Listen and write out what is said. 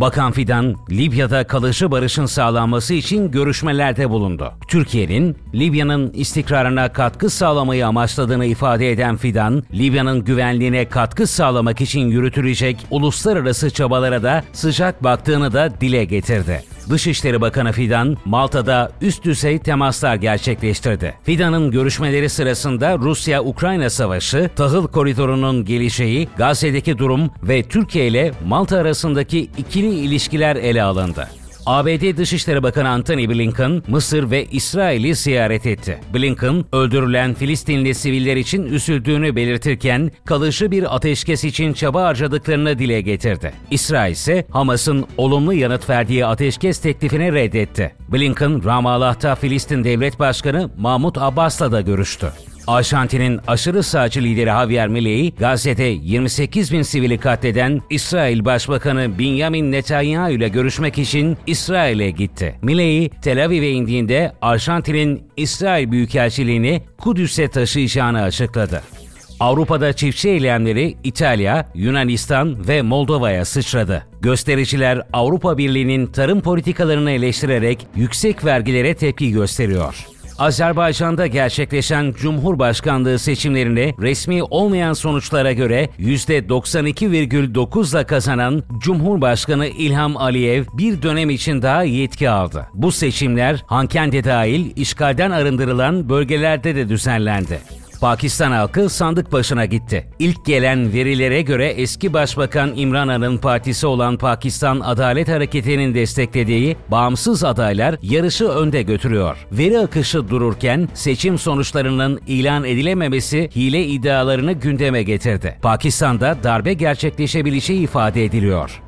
Bakan Fidan, Libya'da kalıcı barışın sağlanması için görüşmelerde bulundu. Türkiye'nin Libya'nın istikrarına katkı sağlamayı amaçladığını ifade eden Fidan, Libya'nın güvenliğine katkı sağlamak için yürütülecek uluslararası çabalara da sıcak baktığını da dile getirdi. Dışişleri Bakanı Fidan, Malta'da üst düzey temaslar gerçekleştirdi. Fidan'ın görüşmeleri sırasında Rusya-Ukrayna savaşı, tahıl koridorunun gelişeği, Gazze'deki durum ve Türkiye ile Malta arasındaki ikili ilişkiler ele alındı. ABD Dışişleri Bakanı Antony Blinken, Mısır ve İsrail'i ziyaret etti. Blinken, öldürülen Filistinli siviller için üzüldüğünü belirtirken, kalıcı bir ateşkes için çaba harcadıklarını dile getirdi. İsrail ise Hamas'ın olumlu yanıt verdiği ateşkes teklifini reddetti. Blinken, Ramallah'ta Filistin Devlet Başkanı Mahmut Abbas'la da görüştü. Arjantin'in aşırı sağcı lideri Javier Milei, Gazze'de 28 bin sivili katleden İsrail Başbakanı Benjamin Netanyahu ile görüşmek için İsrail'e gitti. Milei, Tel Aviv'e indiğinde Arjantin'in İsrail Büyükelçiliğini Kudüs'e taşıyacağını açıkladı. Avrupa'da çiftçi eylemleri İtalya, Yunanistan ve Moldova'ya sıçradı. Göstericiler Avrupa Birliği'nin tarım politikalarını eleştirerek yüksek vergilere tepki gösteriyor. Azerbaycan'da gerçekleşen Cumhurbaşkanlığı seçimlerinde resmi olmayan sonuçlara göre %92,9'la kazanan Cumhurbaşkanı İlham Aliyev bir dönem için daha yetki aldı. Bu seçimler Hankendi dahil işgalden arındırılan bölgelerde de düzenlendi. Pakistan halkı sandık başına gitti. İlk gelen verilere göre eski Başbakan İmran Han'ın partisi olan Pakistan Adalet Hareketi'nin desteklediği bağımsız adaylar yarışı önde götürüyor. Veri akışı dururken seçim sonuçlarının ilan edilememesi hile iddialarını gündeme getirdi. Pakistan'da darbe gerçekleşebileceği ifade ediliyor.